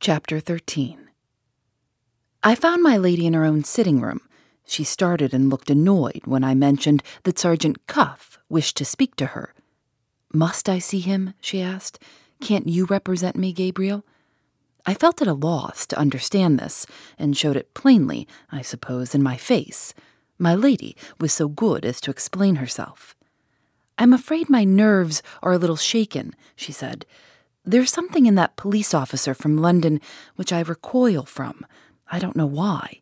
Chapter 13 I found my lady in her own sitting room. She started and looked annoyed when I mentioned that Sergeant Cuff wished to speak to her. Must I see him? she asked. Can't you represent me, Gabriel? I felt at a loss to understand this, and showed it plainly, I suppose, in my face. My lady was so good as to explain herself. I'm afraid my nerves are a little shaken, she said. There's something in that police officer from London which I recoil from. I don't know why.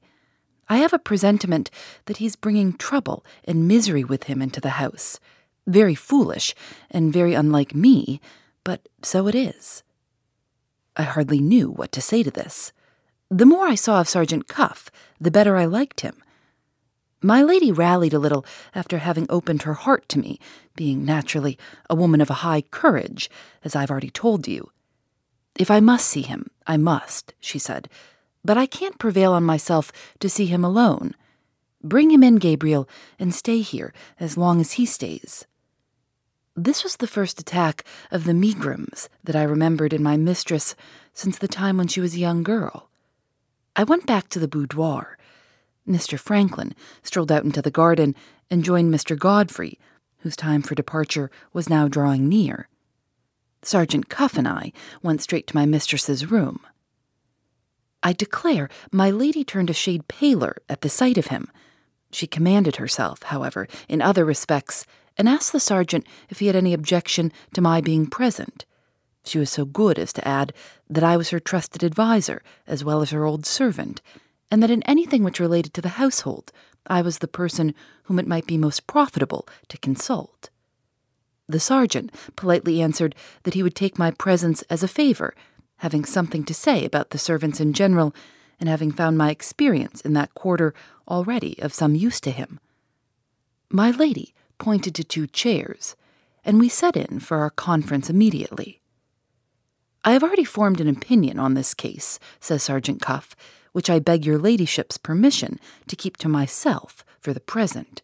I have a presentiment that he's bringing trouble and misery with him into the house. Very foolish and very unlike me, but so it is. I hardly knew what to say to this. The more I saw of Sergeant Cuff, the better I liked him. My lady rallied a little after having opened her heart to me, being naturally a woman of a high courage, as I've already told you. If I must see him, I must, she said, but I can't prevail on myself to see him alone. Bring him in, Gabriel, and stay here as long as he stays. This was the first attack of the megrims that I remembered in my mistress since the time when she was a young girl. I went back to the boudoir Mr. Franklin strolled out into the garden and joined Mr. Godfrey, whose time for departure was now drawing near. Sergeant Cuff and I went straight to my mistress's room. I declare my lady turned a shade paler at the sight of him. She commanded herself, however, in other respects, and asked the sergeant if he had any objection to my being present. She was so good as to add that I was her trusted adviser, as well as her old servant, and that in anything which related to the household, I was the person whom it might be most profitable to consult. The sergeant politely answered that he would take my presence as a favor, having something to say about the servants in general, and having found my experience in that quarter already of some use to him. My lady pointed to two chairs, and we set in for our conference immediately. I have already formed an opinion on this case, says Sergeant Cuff, which I beg your ladyship's permission to keep to myself for the present.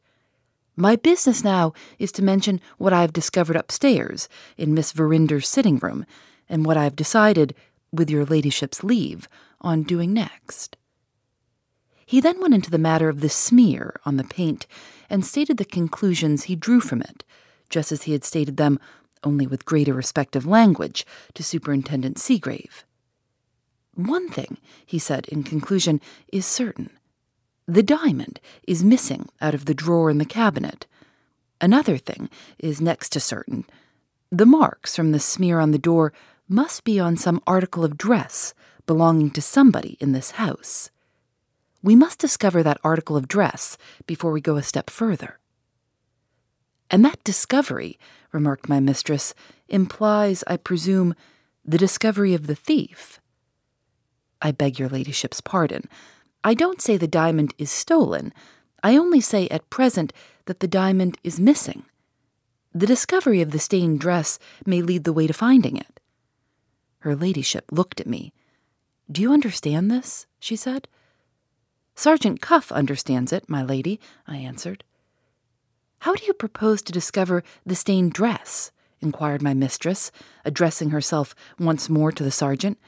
My business now is to mention what I have discovered upstairs in Miss Verinder's sitting room, and what I have decided, with your ladyship's leave, on doing next. He then went into the matter of the smear on the paint and stated the conclusions he drew from it, just as he had stated them, only with greater respect of language, to Superintendent Seegrave. One thing, he said in conclusion, is certain. The diamond is missing out of the drawer in the cabinet. Another thing is next to certain. The marks from the smear on the door must be on some article of dress belonging to somebody in this house. We must discover that article of dress before we go a step further. And that discovery, remarked my mistress, implies, I presume, the discovery of the thief. I beg your ladyship's pardon. I don't say the diamond is stolen. I only say at present that the diamond is missing. The discovery of the stained dress may lead the way to finding it. Her ladyship looked at me. Do you understand this? she said. Sergeant Cuff understands it, my lady, I answered. How do you propose to discover the stained dress? inquired my mistress, addressing herself once more to the sergeant.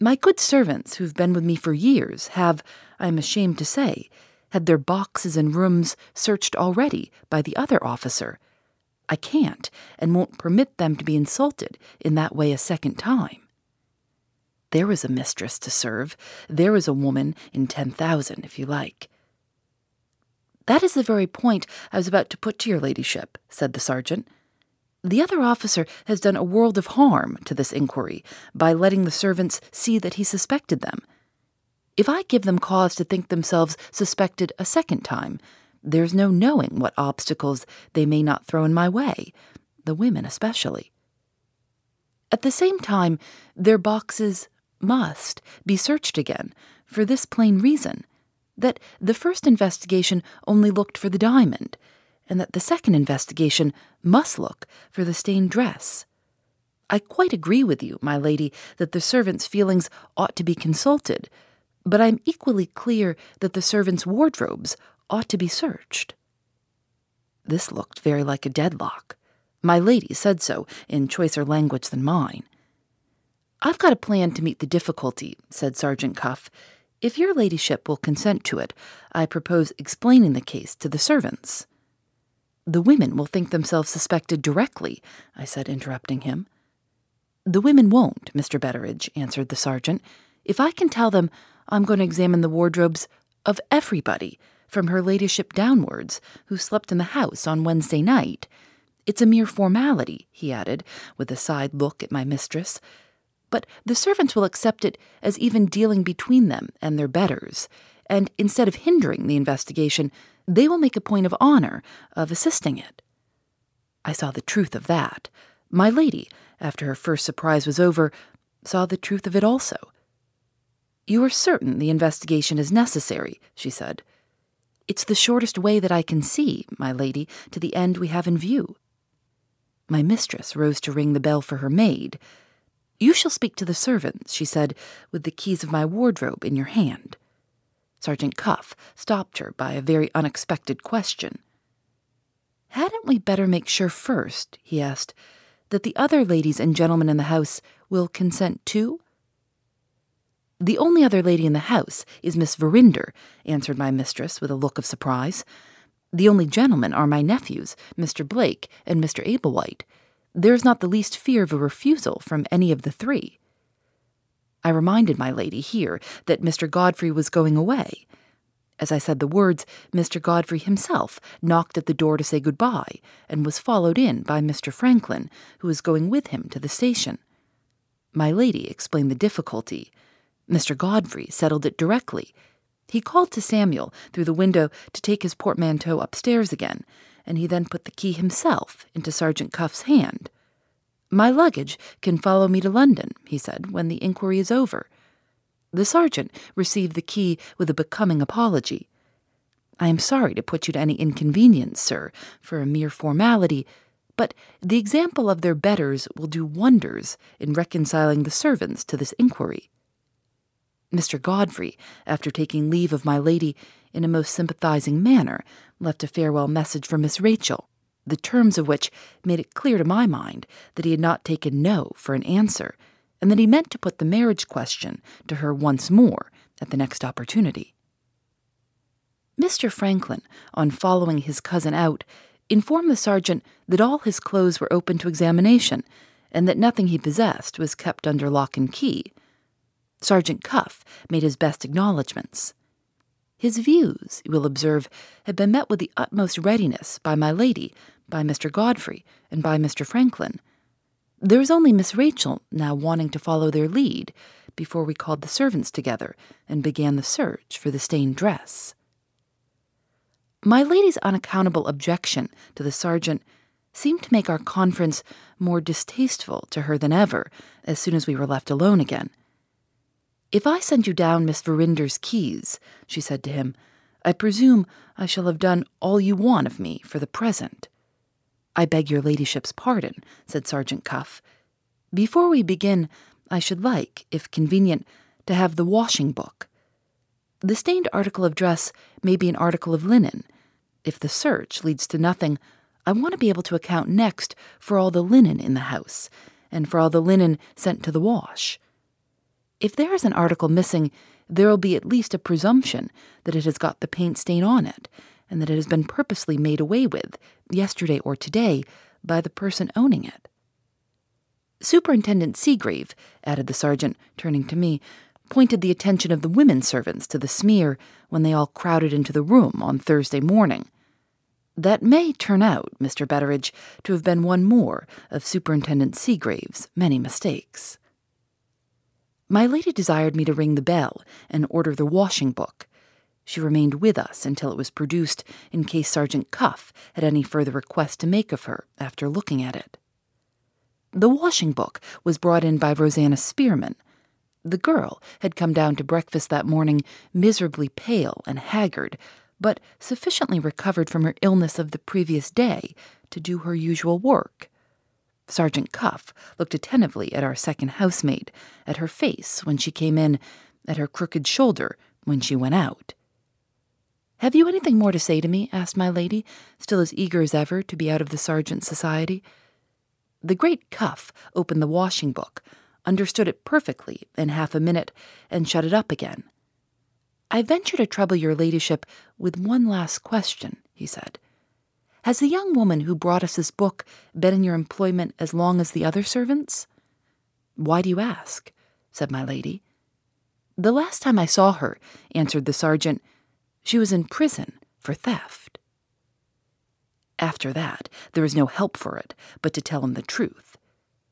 My good servants, who've been with me for years, have, I am ashamed to say, had their boxes and rooms searched already by the other officer. I can't and won't permit them to be insulted in that way a second time. There is a mistress to serve. There is a woman in 10,000, if you like. That is the very point I was about to put to your ladyship, said the sergeant. The other officer has done a world of harm to this inquiry by letting the servants see that he suspected them. If I give them cause to think themselves suspected a second time, there's no knowing what obstacles they may not throw in my way, the women especially. At the same time, their boxes must be searched again for this plain reason that the first investigation only looked for the diamond, and that the second investigation must look for the stained dress. I quite agree with you, my lady, that the servant's feelings ought to be consulted, but I am equally clear that the servants' wardrobes ought to be searched. This looked very like a deadlock. My lady said so in choicer language than mine. I've got a plan to meet the difficulty, said Sergeant Cuff. If your ladyship will consent to it, I propose explaining the case to the servants. The women will think themselves suspected directly, I said, interrupting him. The women won't, Mr. Betteridge, answered the sergeant. If I can tell them I'm going to examine the wardrobes of everybody, from her ladyship downwards, who slept in the house on Wednesday night. It's a mere formality, he added, with a side look at my mistress. But the servants will accept it as even dealing between them and their betters, and instead of hindering the investigation, they will make a point of honor of assisting it. I saw the truth of that. My lady, after her first surprise was over, saw the truth of it also. You are certain the investigation is necessary, she said. It's the shortest way that I can see, my lady, to the end we have in view. My mistress rose to ring the bell for her maid. You shall speak to the servants, she said, with the keys of my wardrobe in your hand. Sergeant Cuff stopped her by a very unexpected question. Hadn't we better make sure first, he asked, that the other ladies and gentlemen in the house will consent too? The only other lady in the house is Miss Verinder, answered my mistress with a look of surprise. The only gentlemen are my nephews, Mr. Blake and Mr. Ablewhite. There is not the least fear of a refusal from any of the three. I reminded my lady here that Mr. Godfrey was going away. As I said the words, Mr. Godfrey himself knocked at the door to say good-bye, and was followed in by Mr. Franklin, who was going with him to the station. My lady explained the difficulty. Mr. Godfrey settled it directly. He called to Samuel through the window to take his portmanteau upstairs again, and he then put the key himself into Sergeant Cuff's hand. My luggage can follow me to London, he said, when the inquiry is over. The sergeant received the key with a becoming apology. I am sorry to put you to any inconvenience, sir, for a mere formality, but the example of their betters will do wonders in reconciling the servants to this inquiry. Mr. Godfrey, after taking leave of my lady in a most sympathizing manner, left a farewell message for Miss Rachel, the terms of which made it clear to my mind that he had not taken no for an answer, and that he meant to put the marriage question to her once more at the next opportunity. Mr. Franklin, on following his cousin out, informed the sergeant that all his clothes were open to examination, and that nothing he possessed was kept under lock and key. Sergeant Cuff made his best acknowledgments. His views, you will observe, had been met with the utmost readiness by my lady, by Mr. Godfrey, and by Mr. Franklin, there was only Miss Rachel now wanting to follow their lead before we called the servants together and began the search for the stained dress. My lady's unaccountable objection to the sergeant seemed to make our conference more distasteful to her than ever as soon as we were left alone again. If I send you down Miss Verinder's keys, she said to him, I presume I shall have done all you want of me for the present. I beg your ladyship's pardon, said Sergeant Cuff. Before we begin, I should like, if convenient, to have the washing book. The stained article of dress may be an article of linen. If the search leads to nothing, I want to be able to account next for all the linen in the house, and for all the linen sent to the wash. If there is an article missing, there will be at least a presumption that it has got the paint stain on it, and that it has been purposely made away with, yesterday or today, by the person owning it. Superintendent Seegrave, added the sergeant, turning to me, pointed the attention of the women servants to the smear when they all crowded into the room on Thursday morning. That may turn out, Mr. Betteridge, to have been one more of Superintendent Seegrave's many mistakes. My lady desired me to ring the bell and order the washing book, she remained with us until it was produced in case Sergeant Cuff had any further request to make of her after looking at it. The washing book was brought in by Rosanna Spearman. The girl had come down to breakfast that morning miserably pale and haggard, but sufficiently recovered from her illness of the previous day to do her usual work. Sergeant Cuff looked attentively at our second housemaid, at her face when she came in, at her crooked shoulder when she went out. Have you anything more to say to me? asked my lady, still as eager as ever to be out of the sergeant's society. The great Cuff opened the washing book, understood it perfectly in half a minute, and shut it up again. I venture to trouble your ladyship with one last question, he said. Has the young woman who brought us this book been in your employment as long as the other servants? Why do you ask? said my lady. The last time I saw her, answered the sergeant, she was in prison for theft. After that, there was no help for it but to tell him the truth.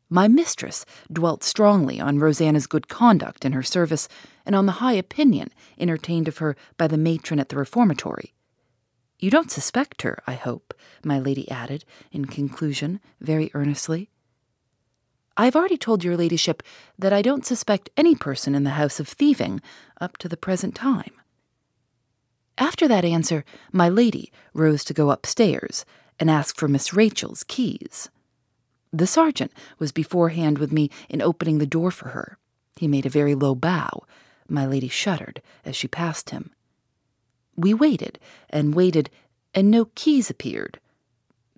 My mistress dwelt strongly on Rosanna's good conduct in her service and on the high opinion entertained of her by the matron at the reformatory. You don't suspect her, I hope, my lady added, in conclusion, very earnestly. I have already told your ladyship that I don't suspect any person in the house of thieving up to the present time. After that answer, my lady rose to go upstairs and ask for Miss Rachel's keys. The sergeant was beforehand with me in opening the door for her. He made a very low bow. My lady shuddered as she passed him. We waited and waited, and no keys appeared.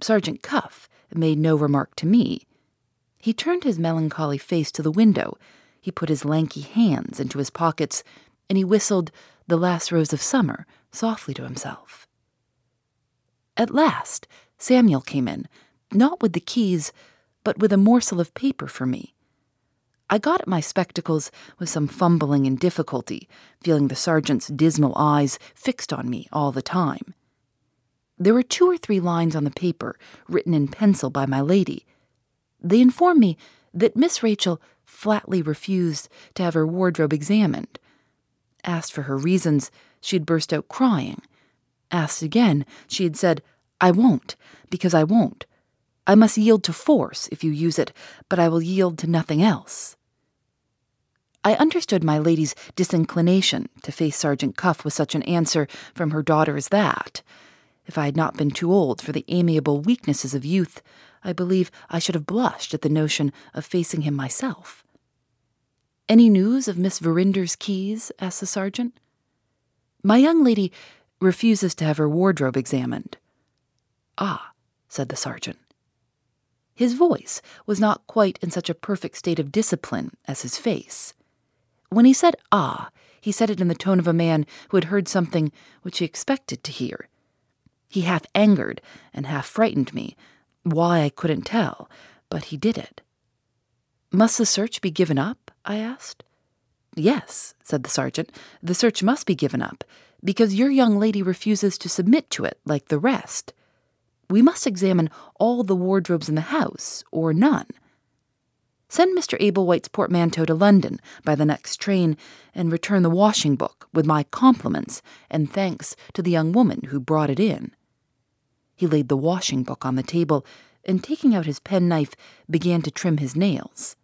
Sergeant Cuff made no remark to me. He turned his melancholy face to the window. He put his lanky hands into his pockets, and he whistled The Last Rose of Summer softly to himself. At last, Samuel came in, not with the keys, but with a morsel of paper for me. I got at my spectacles with some fumbling and difficulty, feeling the sergeant's dismal eyes fixed on me all the time. There were two or three lines on the paper, written in pencil by my lady. They informed me that Miss Rachel flatly refused to have her wardrobe examined. Asked for her reasons, she had burst out crying. Asked again, she had said, I won't, because I won't. I must yield to force if you use it, but I will yield to nothing else. I understood my lady's disinclination to face Sergeant Cuff with such an answer from her daughter as that. If I had not been too old for the amiable weaknesses of youth, I believe I should have blushed at the notion of facing him myself. Any news of Miss Verinder's keys? asked the sergeant. My young lady refuses to have her wardrobe examined. Ah, said the sergeant. His voice was not quite in such a perfect state of discipline as his face. When he said ah, he said it in the tone of a man who had heard something which he expected to hear. He half angered and half frightened me, why I couldn't tell, but he did it. Must the search be given up? I asked. Yes, said the sergeant, the search must be given up, because your young lady refuses to submit to it like the rest. We must examine all the wardrobes in the house, or none. Send Mr. Ablewhite's portmanteau to London by the next train and return the washing book with my compliments and thanks to the young woman who brought it in. He laid the washing book on the table and, taking out his penknife, began to trim his nails.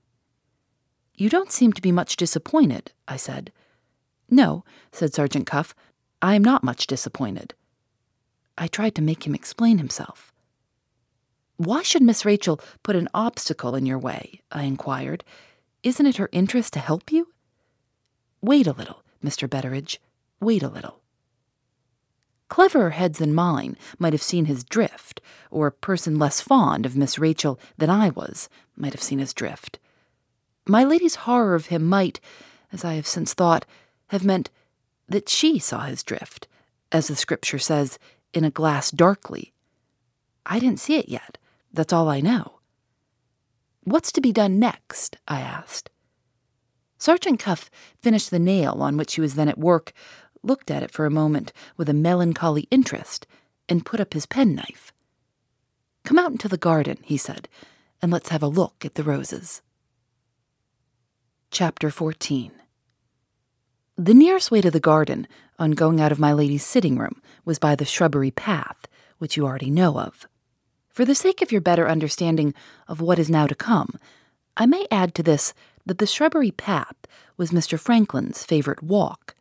You don't seem to be much disappointed, I said. No, said Sergeant Cuff, I am not much disappointed. I tried to make him explain himself. Why should Miss Rachel put an obstacle in your way? I inquired. Isn't it her interest to help you? Wait a little, Mr. Betteridge. Wait a little. Cleverer heads than mine might have seen his drift, or a person less fond of Miss Rachel than I was might have seen his drift. My lady's horror of him might, as I have since thought, have meant that she saw his drift, as the scripture says, in a glass darkly. I didn't see it yet, that's all I know. What's to be done next? I asked. Sergeant Cuff finished the nail on which he was then at work, looked at it for a moment with a melancholy interest, and put up his penknife. Come out into the garden, he said, and let's have a look at the roses. Chapter 14 The nearest way to the garden, on going out of my lady's sitting room, was by the shrubbery path, which you already know of. For the sake of your better understanding of what is now to come, I may add to this that the shrubbery path was Mr. Franklin's favorite walk.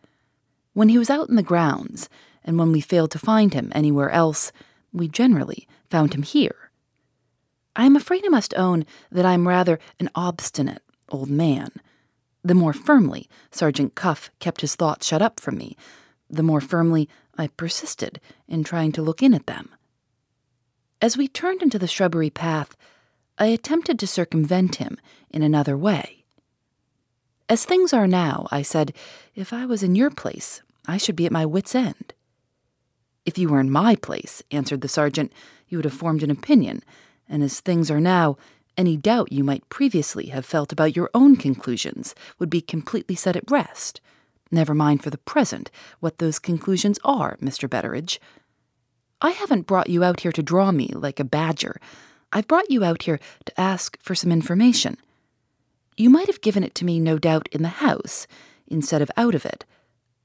When he was out in the grounds, and when we failed to find him anywhere else, we generally found him here. I am afraid I must own that I am rather an obstinate old man. The more firmly Sergeant Cuff kept his thoughts shut up from me, the more firmly I persisted in trying to look in at them. As we turned into the shrubbery path, I attempted to circumvent him in another way. As things are now, I said, if I was in your place, I should be at my wits' end. If you were in my place, answered the sergeant, you would have formed an opinion, and as things are now, any doubt you might previously have felt about your own conclusions would be completely set at rest. Never mind for the present what those conclusions are, Mr. Betteridge. I haven't brought you out here to draw me like a badger. I've brought you out here to ask for some information. You might have given it to me, no doubt, in the house, instead of out of it.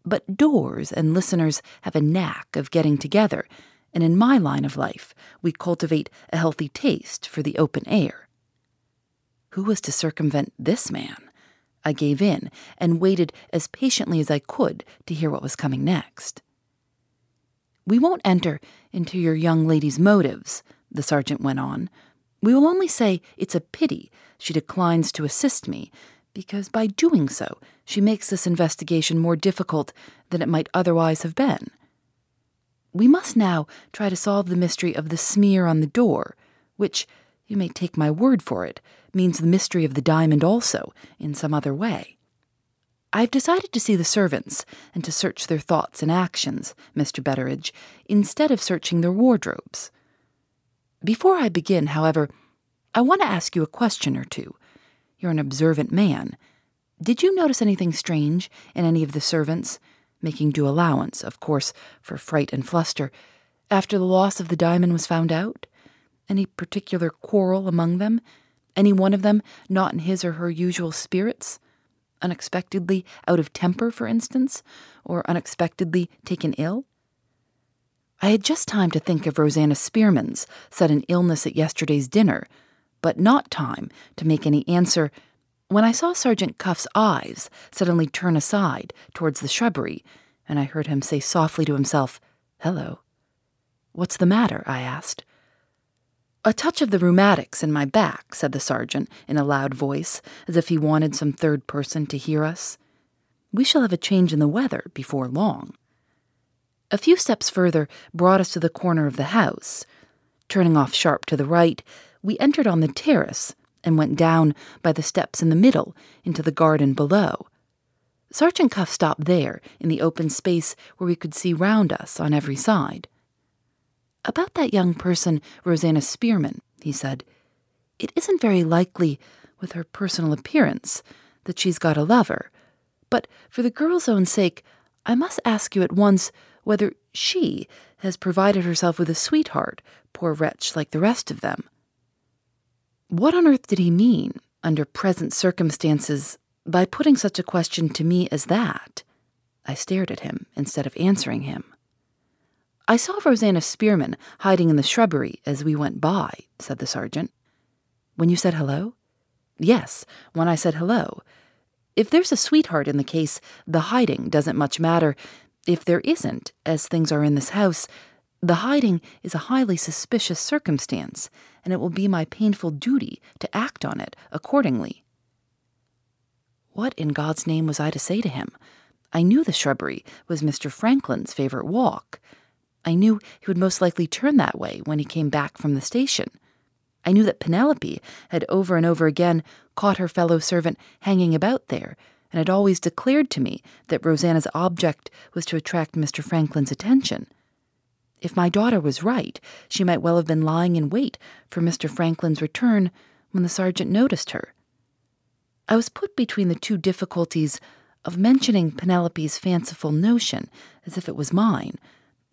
But doors and listeners have a knack of getting together, and in my line of life, we cultivate a healthy taste for the open air. Who was to circumvent this man? I gave in and waited as patiently as I could to hear what was coming next. We won't enter into your young lady's motives, the sergeant went on. We will only say it's a pity she declines to assist me, because by doing so, she makes this investigation more difficult than it might otherwise have been. We must now try to solve the mystery of the smear on the door, which, you may take my word for it, means the mystery of the diamond also, in some other way. I've decided to see the servants and to search their thoughts and actions, Mr. Betteridge, instead of searching their wardrobes. Before I begin, however, I want to ask you a question or two. You're an observant man. Did you notice anything strange in any of the servants, making due allowance, of course, for fright and fluster, after the loss of the diamond was found out? Any particular quarrel among them? Any one of them not in his or her usual spirits? Unexpectedly out of temper, for instance, or unexpectedly taken ill? I had just time to think of Rosanna Spearman's sudden illness at yesterday's dinner, but not time to make any answer when I saw Sergeant Cuff's eyes suddenly turn aside towards the shrubbery, and I heard him say softly to himself, Hello. What's the matter? I asked. A touch of the rheumatics in my back, said the sergeant in a loud voice, as if he wanted some third person to hear us. We shall have a change in the weather before long. A few steps further brought us to the corner of the house. Turning off sharp to the right, we entered on the terrace and went down by the steps in the middle into the garden below. Sergeant Cuff stopped there, in the open space where we could see round us on every side. About that young person, Rosanna Spearman, he said, it isn't very likely, with her personal appearance, that she's got a lover. But for the girl's own sake, I must ask you at once whether she has provided herself with a sweetheart, poor wretch like the rest of them. What on earth did he mean, under present circumstances, by putting such a question to me as that? I stared at him instead of answering him. I saw Rosanna Spearman hiding in the shrubbery as we went by, said the sergeant. When you said hello? Yes, when I said hello. If there's a sweetheart in the case, the hiding doesn't much matter, if there isn't, as things are in this house, the hiding is a highly suspicious circumstance, and it will be my painful duty to act on it accordingly. What in God's name was I to say to him? I knew the shrubbery was Mr. Franklin's favorite walk. I knew he would most likely turn that way when he came back from the station. I knew that Penelope had over and over again caught her fellow servant hanging about there and had always declared to me that Rosanna's object was to attract Mr. Franklin's attention. If my daughter was right, she might well have been lying in wait for Mr. Franklin's return when the sergeant noticed her. I was put between the two difficulties of mentioning Penelope's fanciful notion as if it was mine,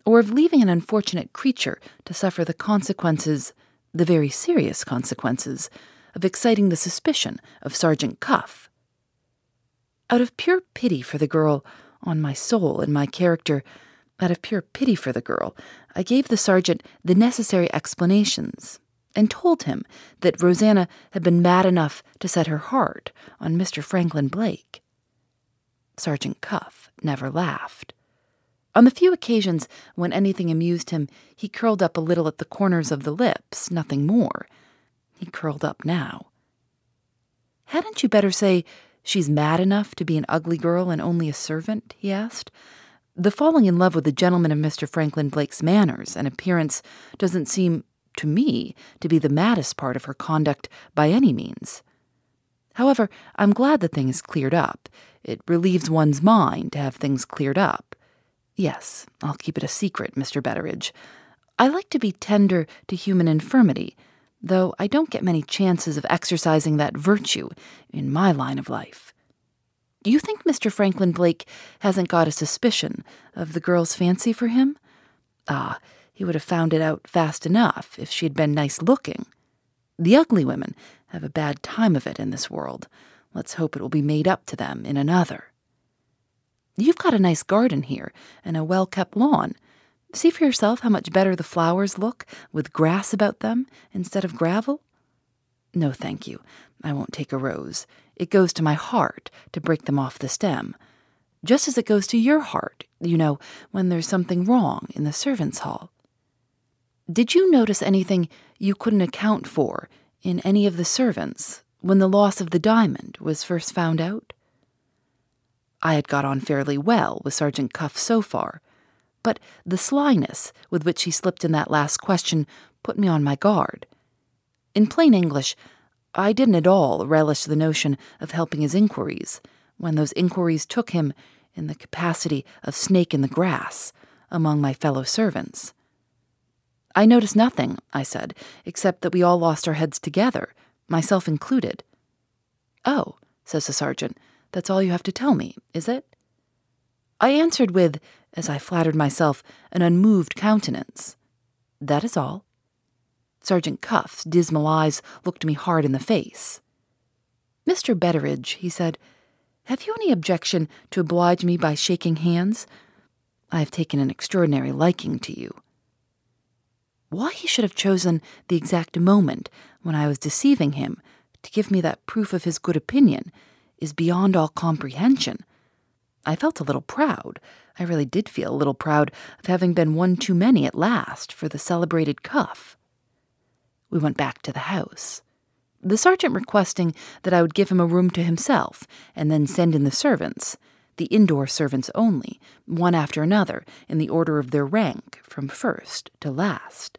or of leaving an unfortunate creature to suffer the consequences, the very serious consequences, of exciting the suspicion of Sergeant Cuff. Out of pure pity for the girl, on my soul and my character, out of pure pity for the girl, I gave the sergeant the necessary explanations, and told him that Rosanna had been mad enough to set her heart on Mr. Franklin Blake. Sergeant Cuff never laughed. On the few occasions when anything amused him, he curled up a little at the corners of the lips, nothing more. He curled up now. Hadn't you better say, She's mad enough to be an ugly girl and only a servant? he asked. The falling in love with the gentleman of Mr. Franklin Blake's manners and appearance doesn't seem, to me, to be the maddest part of her conduct by any means. However, I'm glad the thing is cleared up. It relieves one's mind to have things cleared up. Yes, I'll keep it a secret, Mr. Betteridge. I like to be tender to human infirmity, though I don't get many chances of exercising that virtue in my line of life. Do you think Mr. Franklin Blake hasn't got a suspicion of the girl's fancy for him? Ah, he would have found it out fast enough if she had been nice looking. The ugly women have a bad time of it in this world. Let's hope it will be made up to them in another. You've got a nice garden here and a well kept lawn. See for yourself how much better the flowers look with grass about them instead of gravel. No, thank you. I won't take a rose. It goes to my heart to break them off the stem. Just as it goes to your heart, you know, when there's something wrong in the servants' hall. Did you notice anything you couldn't account for in any of the servants when the loss of the diamond was first found out? I had got on fairly well with Sergeant Cuff so far, but the slyness with which he slipped in that last question put me on my guard. In plain English, I didn't at all relish the notion of helping his inquiries when those inquiries took him in the capacity of snake in the grass among my fellow servants. I noticed nothing, I said, except that we all lost our heads together, myself included. Oh, says the sergeant, that's all you have to tell me, is it? I answered with, as I flattered myself, an unmoved countenance. That is all. Sergeant Cuff's dismal eyes looked me hard in the face. Mr. Betteridge, he said, have you any objection to oblige me by shaking hands? I have taken an extraordinary liking to you. Why he should have chosen the exact moment when I was deceiving him to give me that proof of his good opinion is beyond all comprehension. I felt a little proud. I really did feel a little proud of having been one too many at last for the celebrated Cuff. We went back to the house. The sergeant requesting that I would give him a room to himself and then send in the servants, the indoor servants only, one after another, in the order of their rank, from first to last.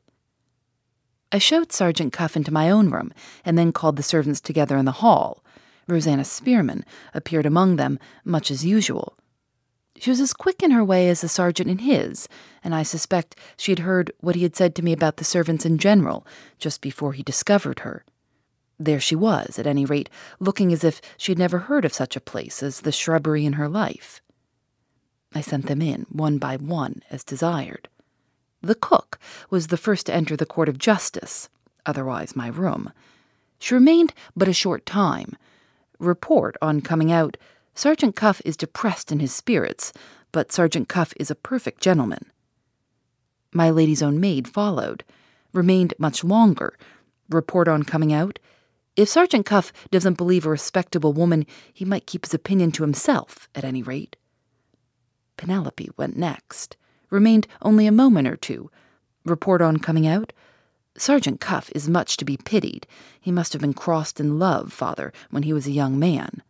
I showed Sergeant Cuff into my own room and then called the servants together in the hall, Rosanna Spearman appeared among them, much as usual. She was as quick in her way as the sergeant in his, and I suspect she had heard what he had said to me about the servants in general just before he discovered her. There she was, at any rate, looking as if she had never heard of such a place as the shrubbery in her life. I sent them in, one by one, as desired. The cook was the first to enter the court of justice, otherwise my room. She remained but a short time, report on coming out Sergeant Cuff is depressed in his spirits, but Sergeant Cuff is a perfect gentleman. My lady's own maid followed, remained much longer. Report on coming out if Sergeant Cuff doesn't believe a respectable woman, he might keep his opinion to himself, at any rate. Penelope went next, remained only a moment or two. Report on coming out Sergeant Cuff is much to be pitied. He must have been crossed in love, father, when he was a young man.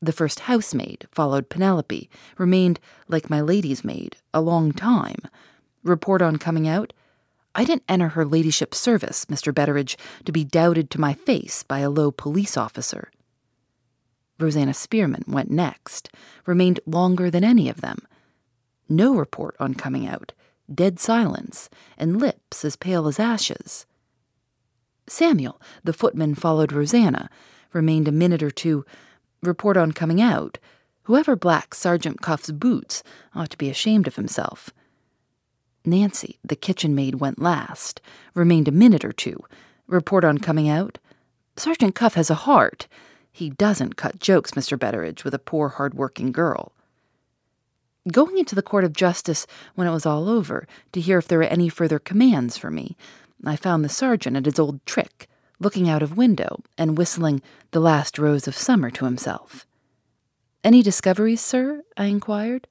The first housemaid followed Penelope, remained, like my lady's maid, a long time. Report on coming out I didn't enter her ladyship's service, Mr. Betteridge, to be doubted to my face by a low police officer. Rosanna Spearman went next, remained longer than any of them. No report on coming out dead silence, and lips as pale as ashes. Samuel, the footman, followed Rosanna, remained a minute or two, report on coming out. Whoever blacks Sergeant Cuff's boots ought to be ashamed of himself. Nancy, the kitchen maid, went last, remained a minute or two, report on coming out. Sergeant Cuff has a heart. He doesn't cut jokes, Mr. Betteridge, with a poor, hard-working girl going into the Court of Justice when it was all over to hear if there were any further commands for me. I found the sergeant at his old trick, looking out of window and whistling The Last Rose of Summer to himself. Any discoveries, sir? I inquired.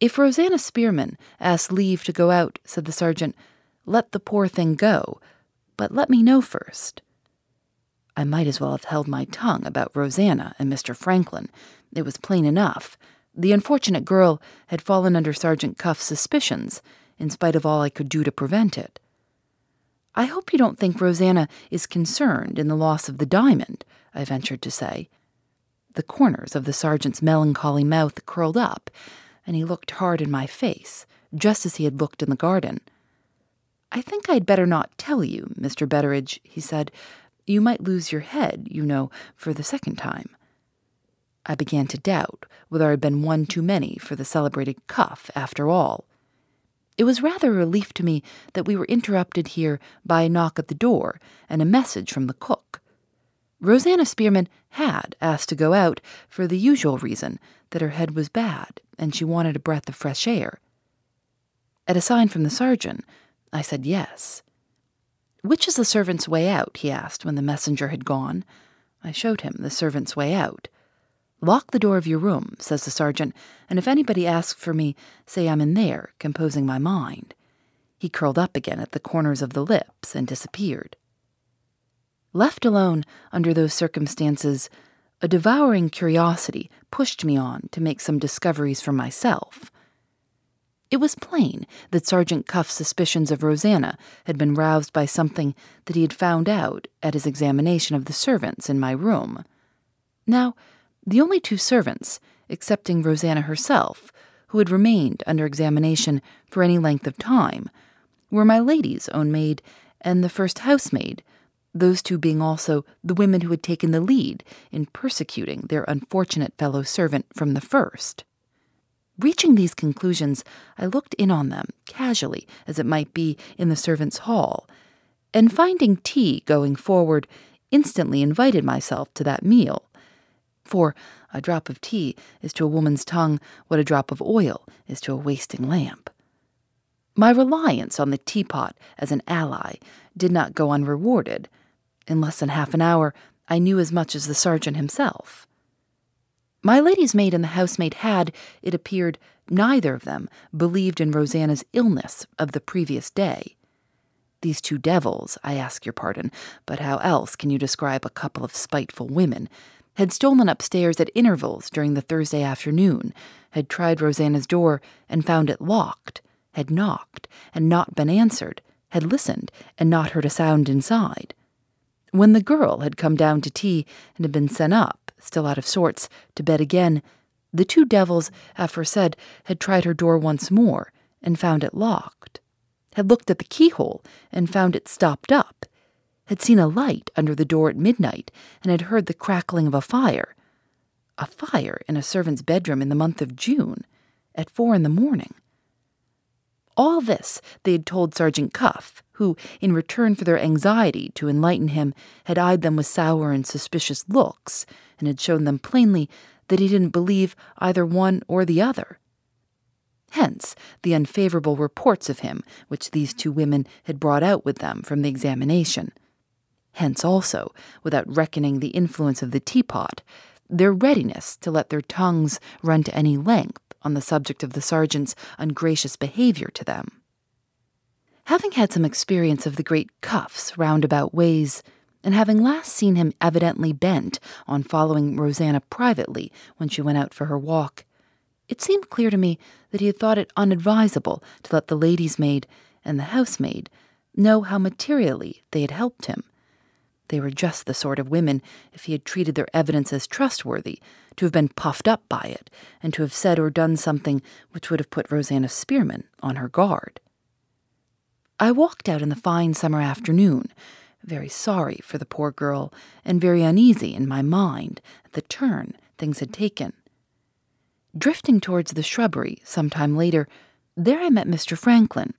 If Rosanna Spearman asks leave to go out, said the sergeant, let the poor thing go, but let me know first. I might as well have held my tongue about Rosanna and Mr. Franklin. It was plain enough. The unfortunate girl had fallen under Sergeant Cuff's suspicions, in spite of all I could do to prevent it. I hope you don't think Rosanna is concerned in the loss of the diamond, I ventured to say. The corners of the sergeant's melancholy mouth curled up, and he looked hard in my face, just as he had looked in the garden. I think I'd better not tell you, Mr. Betteridge, he said. You might lose your head, you know, for the second time. I began to doubt whether I'd been one too many for the celebrated Cuff, after all. It was rather a relief to me that we were interrupted here by a knock at the door and a message from the cook. Rosanna Spearman had asked to go out for the usual reason that her head was bad and she wanted a breath of fresh air. At a sign from the sergeant, I said yes. Which is the servant's way out? he asked when the messenger had gone. I showed him the servant's way out. Lock the door of your room, says the sergeant, and if anybody asks for me, say I'm in there, composing my mind. He curled up again at the corners of the lips and disappeared. Left alone under those circumstances, a devouring curiosity pushed me on to make some discoveries for myself. It was plain that Sergeant Cuff's suspicions of Rosanna had been roused by something that he had found out at his examination of the servants in my room. Now, the only two servants, excepting Rosanna herself, who had remained under examination for any length of time, were my lady's own maid and the first housemaid, those two being also the women who had taken the lead in persecuting their unfortunate fellow servant from the first. Reaching these conclusions, I looked in on them, casually as it might be in the servants' hall, and finding tea going forward, instantly invited myself to that meal. For a drop of tea is to a woman's tongue what a drop of oil is to a wasting lamp. My reliance on the teapot as an ally did not go unrewarded. In less than half an hour, I knew as much as the sergeant himself. My lady's maid and the housemaid had, it appeared, neither of them believed in Rosanna's illness of the previous day. These two devils, I ask your pardon, but how else can you describe a couple of spiteful women, had stolen upstairs at intervals during the Thursday afternoon, had tried Rosanna's door and found it locked, had knocked and not been answered, had listened and not heard a sound inside. When the girl had come down to tea and had been sent up, still out of sorts, to bed again, the two devils, aforesaid, had tried her door once more and found it locked, had looked at the keyhole and found it stopped up, had seen a light under the door at midnight and had heard the crackling of a fire. A fire in a servant's bedroom in the month of June, at four in the morning. All this they had told Sergeant Cuff, who, in return for their anxiety to enlighten him, had eyed them with sour and suspicious looks, and had shown them plainly that he didn't believe either one or the other. Hence the unfavorable reports of him which these two women had brought out with them from the examination. Hence also, without reckoning the influence of the teapot, their readiness to let their tongues run to any length on the subject of the sergeant's ungracious behavior to them. Having had some experience of the great Cuff's roundabout ways, and having last seen him evidently bent on following Rosanna privately when she went out for her walk, it seemed clear to me that he had thought it unadvisable to let the lady's maid and the housemaid know how materially they had helped him. They were just the sort of women, if he had treated their evidence as trustworthy, to have been puffed up by it, and to have said or done something which would have put Rosanna Spearman on her guard. I walked out in the fine summer afternoon, very sorry for the poor girl, and very uneasy in my mind at the turn things had taken. Drifting towards the shrubbery some time later, there I met Mr. Franklin.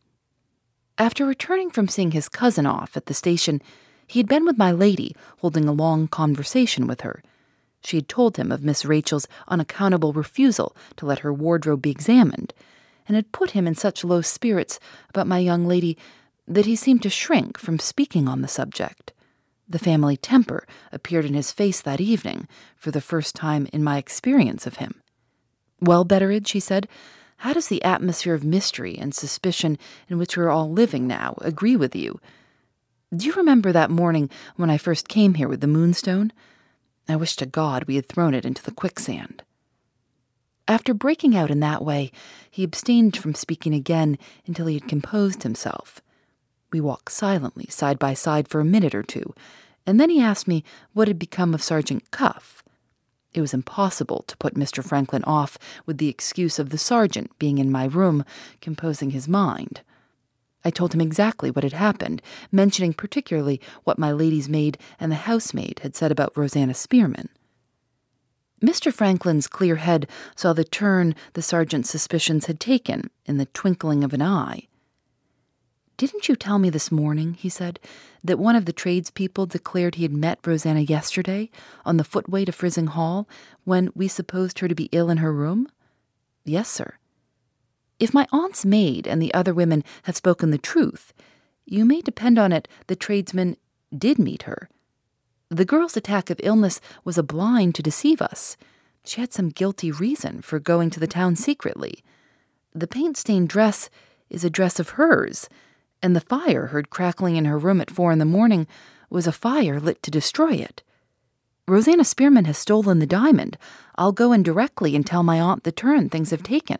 After returning from seeing his cousin off at the station, he had been with my lady, holding a long conversation with her. She had told him of Miss Rachel's unaccountable refusal to let her wardrobe be examined, and had put him in such low spirits about my young lady that he seemed to shrink from speaking on the subject. The family temper appeared in his face that evening for the first time in my experience of him. Well, Betteridge, he said, how does the atmosphere of mystery and suspicion in which we're all living now agree with you? Do you remember that morning when I first came here with the moonstone? I wish to God we had thrown it into the quicksand. After breaking out in that way, he abstained from speaking again until he had composed himself. We walked silently, side by side, for a minute or two, and then he asked me what had become of Sergeant Cuff. It was impossible to put Mr. Franklin off with the excuse of the sergeant being in my room, composing his mind. I told him exactly what had happened, mentioning particularly what my lady's maid and the housemaid had said about Rosanna Spearman. Mr. Franklin's clear head saw the turn the sergeant's suspicions had taken in the twinkling of an eye. Didn't you tell me this morning, he said, that one of the tradespeople declared he had met Rosanna yesterday on the footway to Frizinghall when we supposed her to be ill in her room? Yes, sir. If my aunt's maid and the other women have spoken the truth, you may depend on it the tradesman did meet her. The girl's attack of illness was a blind to deceive us. She had some guilty reason for going to the town secretly. The paint stained dress is a dress of hers and the fire heard crackling in her room at four in the morning was a fire lit to destroy it. Rosanna Spearman has stolen the diamond. I'll go in directly and tell my aunt the turn things have taken.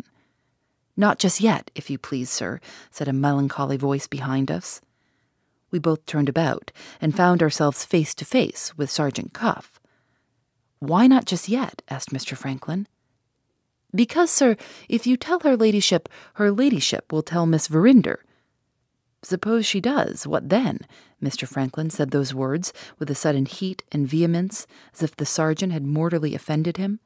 Not just yet, if you please, sir, said a melancholy voice behind us. We both turned about and found ourselves face to face with Sergeant Cuff. Why not just yet? asked Mr. Franklin. Because, sir, if you tell her ladyship, her ladyship will tell Miss Verinder. Suppose she does, what then? Mr. Franklin said those words with a sudden heat and vehemence, as if the sergeant had mortally offended him.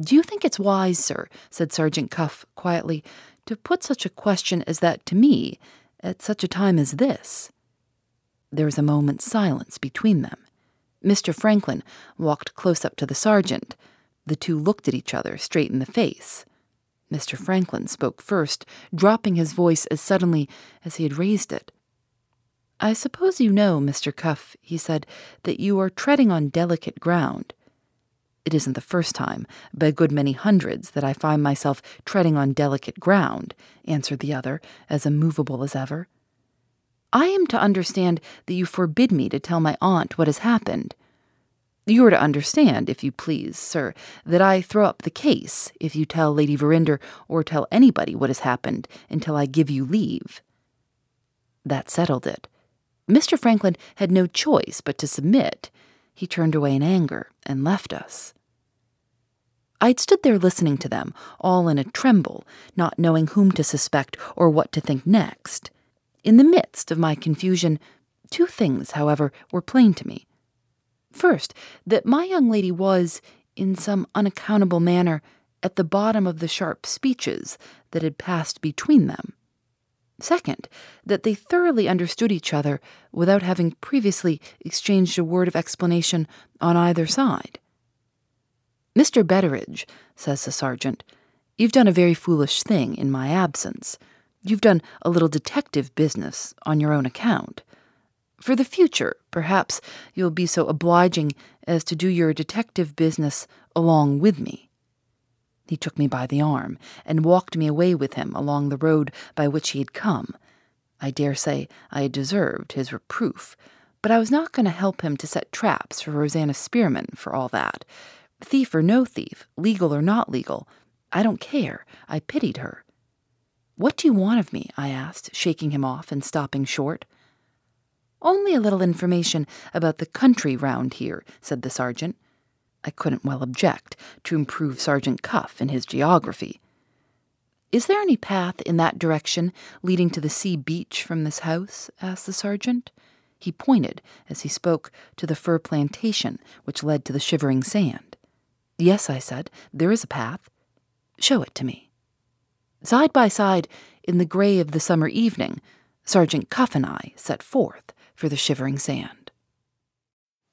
Do you think it's wise, sir, said Sergeant Cuff quietly, to put such a question as that to me at such a time as this? There was a moment's silence between them. Mr. Franklin walked close up to the sergeant. The two looked at each other straight in the face. Mr. Franklin spoke first, dropping his voice as suddenly as he had raised it. I suppose you know, Mr. Cuff, he said, that you are treading on delicate ground. It isn't the first time, by a good many hundreds, that I find myself treading on delicate ground, answered the other, as immovable as ever. I am to understand that you forbid me to tell my aunt what has happened. You are to understand, if you please, sir, that I throw up the case if you tell Lady Verinder or tell anybody what has happened until I give you leave. That settled it. Mr. Franklin had no choice but to submit. He turned away in anger and left us. I'd stood there listening to them, all in a tremble, not knowing whom to suspect or what to think next. In the midst of my confusion, two things, however, were plain to me. First, that my young lady was, in some unaccountable manner, at the bottom of the sharp speeches that had passed between them. Second, that they thoroughly understood each other without having previously exchanged a word of explanation on either side. Mr. Betteridge, says the sergeant, you've done a very foolish thing in my absence. You've done a little detective business on your own account. For the future, perhaps you'll be so obliging as to do your detective business along with me. He took me by the arm and walked me away with him along the road by which he had come. I dare say I had deserved his reproof, but I was not going to help him to set traps for Rosanna Spearman for all that. Thief or no thief, legal or not legal, I don't care. I pitied her. What do you want of me? I asked, shaking him off and stopping short. Only a little information about the country round here, said the sergeant. I couldn't well object to improve Sergeant Cuff in his geography. Is there any path in that direction leading to the sea beach from this house? asked the sergeant. He pointed, as he spoke, to the fir plantation which led to the shivering sand. Yes, I said, there is a path. Show it to me. Side by side, in the gray of the summer evening, Sergeant Cuff and I set forth for the shivering sand.